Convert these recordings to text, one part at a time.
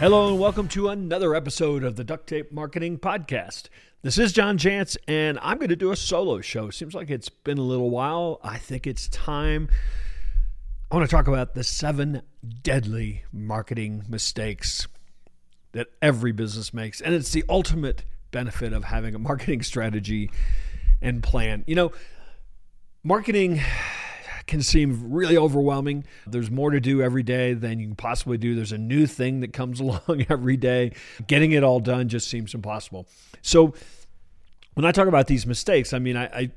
Hello, and welcome to another episode of the Duct Tape Marketing Podcast. This is John Jantsch, and I'm going to do a solo show. Seems like it's been a little while. I think it's time. I want to talk about the seven deadly marketing mistakes that every business makes. And it's the ultimate benefit of having a marketing strategy and plan. You know, marketing can seem really overwhelming. There's more to do every day than you can possibly do. There's a new thing that comes along every day. Getting it all done just seems impossible. So, when I talk about these mistakes, I mean, I, I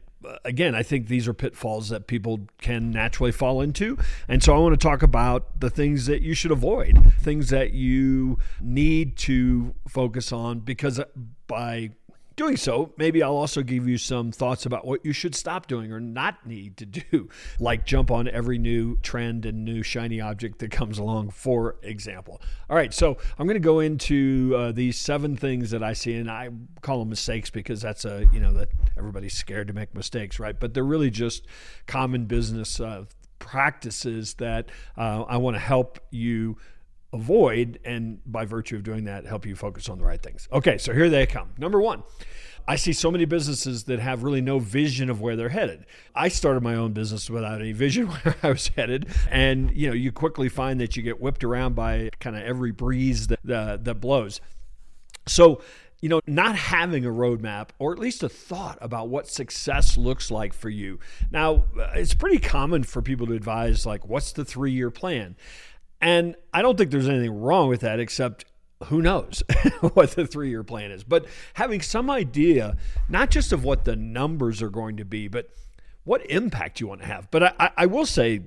again, I think these are pitfalls that people can naturally fall into. And so I want to talk about the things that you should avoid, things that you need to focus on because uh, by doing so, maybe I'll also give you some thoughts about what you should stop doing or not need to do, like jump on every new trend and new shiny object that comes along, for example. All right, so I'm going to go into uh, these seven things that I see, and I call them mistakes because that's a, you know, that everybody's scared to make mistakes, right? But they're really just common business uh, practices that uh, I want to help you avoid, and by virtue of doing that, help you focus on the right things. Okay, so here they come. Number one, I see so many businesses that have really no vision of where they're headed. I started my own business without any vision where I was headed, and you know, you quickly find that you get whipped around by kind of every breeze that that, that blows. So you know, not having a roadmap or at least a thought about what success looks like for you. Now, uh, it's pretty common for people to advise, like, what's the three year plan? And I don't think there's anything wrong with that, except who knows what the three year plan is. But having some idea, not just of what the numbers are going to be, but what impact you want to have. But I, I will say,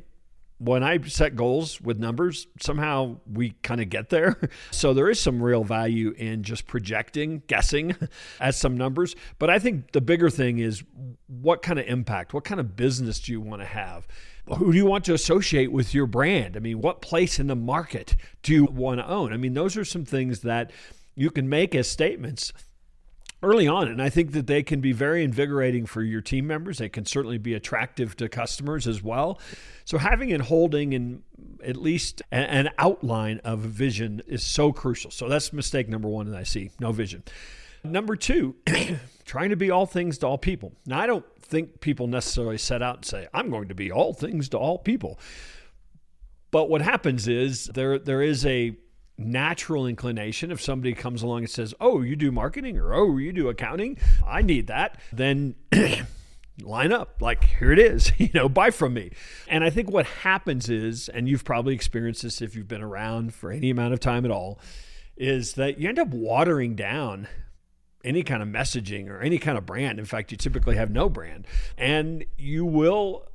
when I set goals with numbers, somehow we kind of get there. So there is some real value in just projecting, guessing at some numbers. But I think the bigger thing is what kind of impact, what kind of business do you want to have? Who do you want to associate with your brand? I mean, what place in the market do you want to own? I mean, those are some things that you can make as statements early on. And I think that they can be very invigorating for your team members. They can certainly be attractive to customers as well. So having and holding and at least an outline of a vision is so crucial. So that's mistake number one that I see no vision. Number two, trying to be all things to all people. Now, I don't think people necessarily set out and say, I'm going to be all things to all people. But what happens is there there is a natural inclination if somebody comes along and says, "Oh, you do marketing or oh, you do accounting, I need that." Then line up like here it is you know buy from me and i think what happens is and you've probably experienced this if you've been around for any amount of time at all is that you end up watering down any kind of messaging or any kind of brand. In fact, you typically have no brand. And you will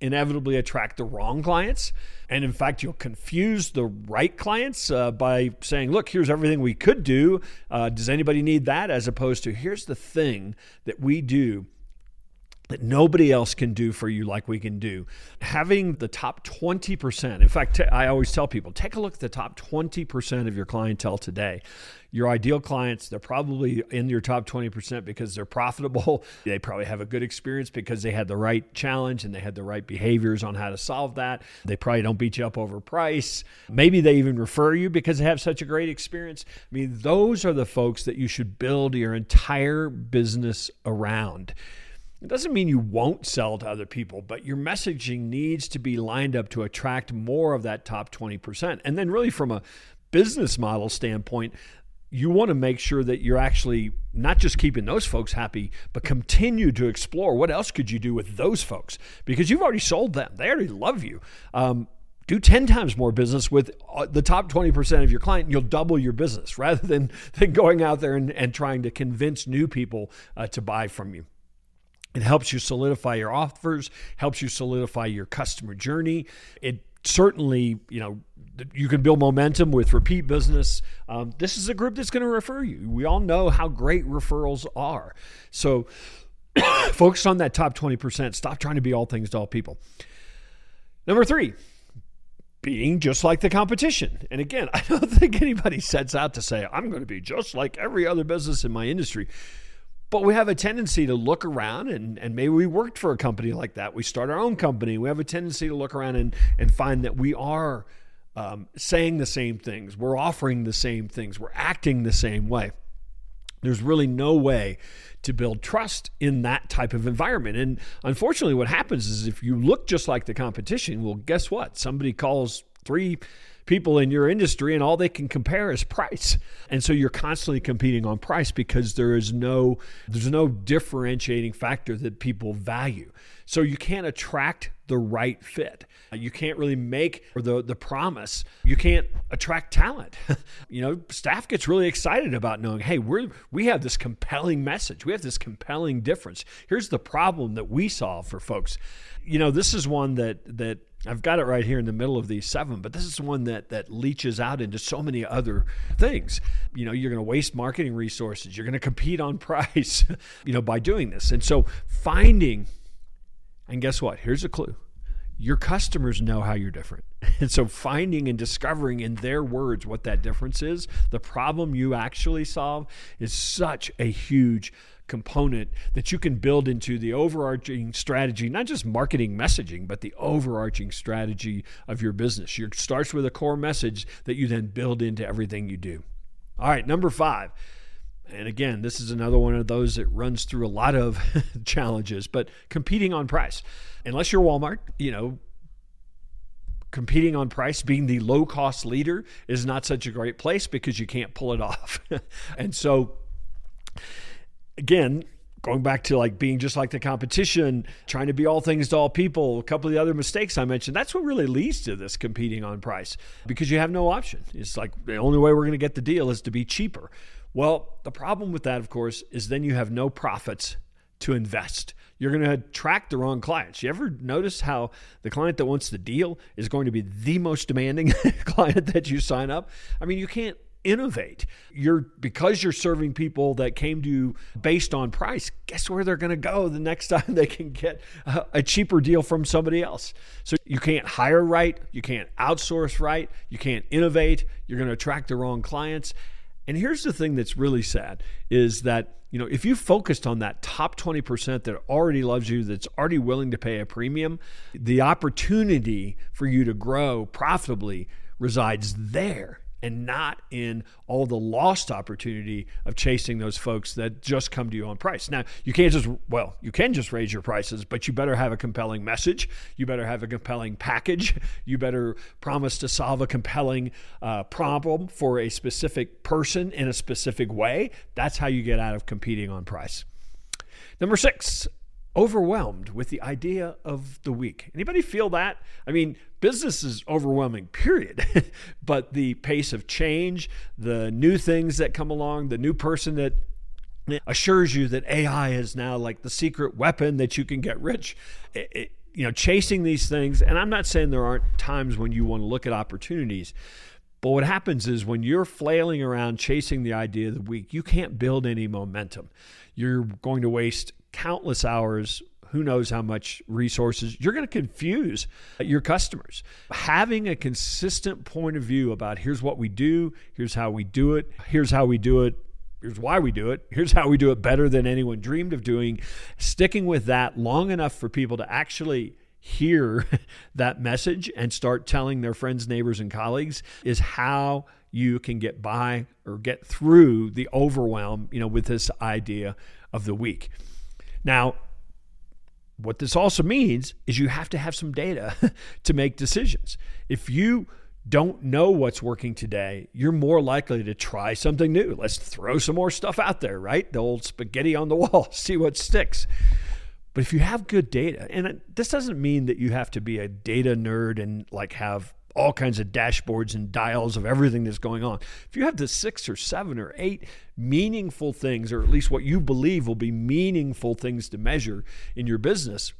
inevitably attract the wrong clients. And in fact, you'll confuse the right clients uh, by saying, look, here's everything we could do. Uh, does anybody need that? As opposed to, here's the thing that we do that nobody else can do for you like we can do. Having the top 20%, in fact, I always tell people take a look at the top 20% of your clientele today. Your ideal clients, they're probably in your top 20% because they're profitable. They probably have a good experience because they had the right challenge and they had the right behaviors on how to solve that. They probably don't beat you up over price. Maybe they even refer you because they have such a great experience. I mean, those are the folks that you should build your entire business around. It doesn't mean you won't sell to other people, but your messaging needs to be lined up to attract more of that top 20%. And then, really, from a business model standpoint, you want to make sure that you're actually not just keeping those folks happy, but continue to explore what else could you do with those folks because you've already sold them. They already love you. Um, do 10 times more business with uh, the top 20% of your client and you'll double your business rather than, than going out there and, and trying to convince new people uh, to buy from you. It helps you solidify your offers, helps you solidify your customer journey. It certainly, you know, you can build momentum with repeat business. Um, this is a group that's going to refer you. We all know how great referrals are. So focus on that top 20%. Stop trying to be all things to all people. Number three, being just like the competition. And again, I don't think anybody sets out to say, I'm going to be just like every other business in my industry. But we have a tendency to look around and, and maybe we worked for a company like that. We start our own company. We have a tendency to look around and, and find that we are um, saying the same things, we're offering the same things, we're acting the same way. There's really no way to build trust in that type of environment. And unfortunately, what happens is if you look just like the competition, well, guess what? Somebody calls three people in your industry and all they can compare is price. And so you're constantly competing on price because there is no there's no differentiating factor that people value. So you can't attract the right fit. You can't really make the the promise. You can't attract talent. you know, staff gets really excited about knowing, hey, we're we have this compelling message. We have this compelling difference. Here's the problem that we solve for folks. You know, this is one that that I've got it right here in the middle of these seven, but this is one that that leaches out into so many other things. You know, you're going to waste marketing resources. You're going to compete on price, you know, by doing this. And so finding and guess what? Here's a clue your customers know how you're different. And so finding and discovering in their words what that difference is, the problem you actually solve, is such a huge component that you can build into the overarching strategy, not just marketing messaging, but the overarching strategy of your business. It starts with a core message that you then build into everything you do. All right, number five. And again, this is another one of those that runs through a lot of challenges, but competing on price. Unless you're Walmart, you know, competing on price, being the low cost leader is not such a great place because you can't pull it off. and so, again, going back to like being just like the competition, trying to be all things to all people, a couple of the other mistakes I mentioned, that's what really leads to this competing on price because you have no option. It's like the only way we're going to get the deal is to be cheaper. Well, the problem with that, of course, is then you have no profits to invest. You're going to attract the wrong clients. You ever notice how the client that wants the deal is going to be the most demanding client that you sign up? I mean, you can't innovate. You're because you're serving people that came to you based on price. Guess where they're going to go the next time they can get a, a, cheaper deal from somebody else. So you can't hire right, you can't outsource right, you can't innovate. You're going to attract the wrong clients, and here's the thing that's really sad is that, you know, if you focused on that top 20% that already loves you, that's already willing to pay a premium, the opportunity for you to grow profitably resides there and not in all the lost opportunity of chasing those folks that just come to you on price. Now, you can't just, well, you can just raise your prices, but you better have a compelling message. You better have a compelling package. You better promise to solve a compelling uh, problem for a specific person in a specific way. That's how you get out of competing on price. Number six, overwhelmed with the idea of the week. Anybody feel that? I mean, business is overwhelming, period. but the pace of change, the new things that come along, the new person that assures you that AI is now like the secret weapon that you can get rich. It, it, you know, chasing these things, and I'm not saying there aren't times when you want to look at opportunities, but what happens is when you're flailing around chasing the idea of the week, you can't build any momentum. You're going to waste countless hours who knows how much resources you're going to confuse your customers. Having a consistent point of view about here's what we do here's how we do it here's how we do it here's why we do it here's how we do it better than anyone dreamed of doing sticking with that long enough for people to actually hear that message and start telling their friends neighbors and colleagues is how you can get by or get through the overwhelm you know with this idea of the week now, what this also means is you have to have some data to make decisions. If you don't know what's working today, you're more likely to try something new. Let's throw some more stuff out there, right? The old spaghetti on the wall, see what sticks. But if you have good data, and this doesn't mean that you have to be a data nerd and like have all kinds of dashboards and dials of everything that's going on. If you have the six or seven or eight meaningful things, or at least what you believe will be meaningful things to measure in your business,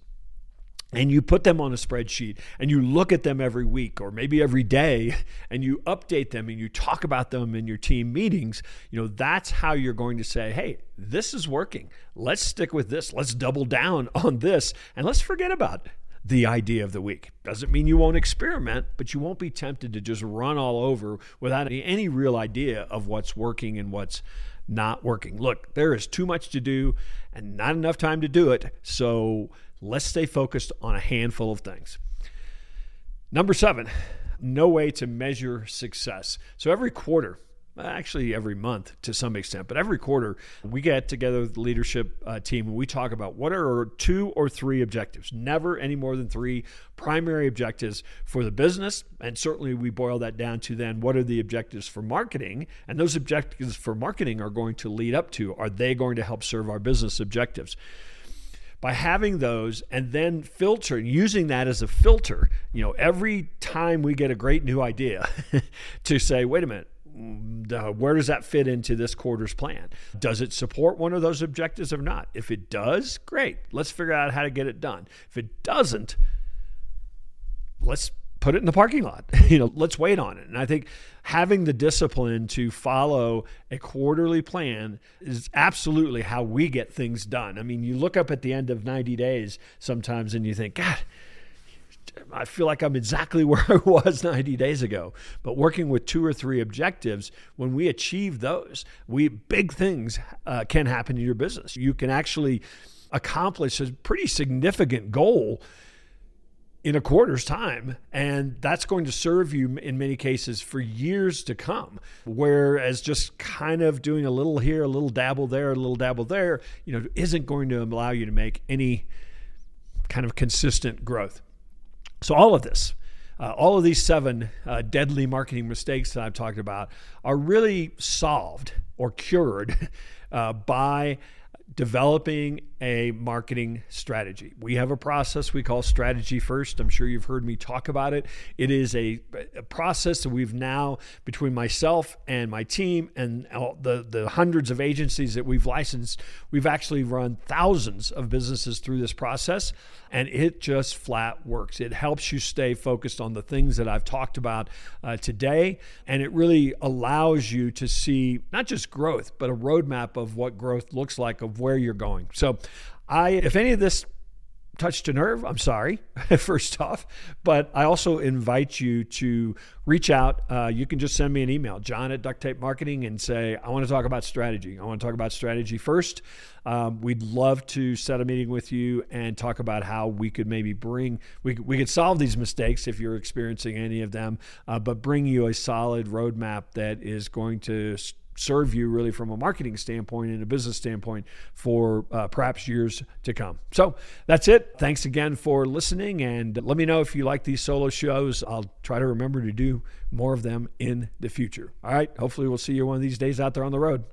and you put them on a spreadsheet and you look at them every week or maybe every day and you update them and you talk about them in your team meetings, you know, that's how you're going to say, hey, this is working. Let's stick with this. Let's double down on this and let's forget about the idea of the week. Doesn't mean you won't experiment, but you won't be tempted to just run all over without any, any real idea of what's working and what's not working. Look, there is too much to do and not enough time to do it. So let's stay focused on a handful of things. Number seven, no way to measure success. So every quarter, actually every month to some extent, but every quarter we get together with the leadership uh, team and we talk about what are our two or three objectives. Never any more than three primary objectives for the business. And certainly we boil that down to then what are the objectives for marketing? And those objectives for marketing are going to lead up to are they going to help serve our business objectives? by having those and then filter using that as a filter you know every time we get a great new idea to say wait a minute mm, where does that fit into this quarter's plan? Does it support one of those objectives or not? If it does, great. Let's figure out how to get it done. If it doesn't, let's put it in the parking lot. you know, let's wait on it. And I think having the discipline to follow a quarterly plan is absolutely how we get things done. I mean, you look up at the end of 90 days sometimes and you think, God, I feel like I'm exactly where I was 90 days ago. But working with two or three objectives, when we achieve those, we big things uh, can happen in your business. You can actually accomplish a pretty significant goal in a quarter's time. And that's going to serve you in many cases for years to come. Whereas just kind of doing a little here, a little dabble there, a little dabble there, you know, isn't going to allow you to make any kind of consistent growth. So, all of this, uh, all of these seven uh, deadly marketing mistakes that I've talked about are really solved or cured uh, by developing a marketing strategy. We have a process we call strategy first. I'm sure you've heard me talk about it. It is a, a process that we've now, between myself and my team and the, the hundreds of agencies that we've licensed, we've actually run thousands of businesses through this process. And it just flat works. It helps you stay focused on the things that I've talked about uh, today. And it really allows you to see not just growth, but a roadmap of what growth looks like, of where you're going. So, I, if any of this touched a nerve, I'm sorry, first off. But I also invite you to reach out. Uh, you can just send me an email, john at duct tape marketing, and say, I want to talk about strategy. I want to talk about strategy first. Um, we'd love to set a meeting with you and talk about how we could maybe bring, we, we could solve these mistakes if you're experiencing any of them, uh, but bring you a solid roadmap that is going to serve you really from a marketing standpoint and a business standpoint for uh, perhaps years to come. So that's it. Thanks again for listening. And let me know if you like these solo shows. I'll try to remember to do more of them in the future. All right. Hopefully, we'll see you one of these days out there on the road.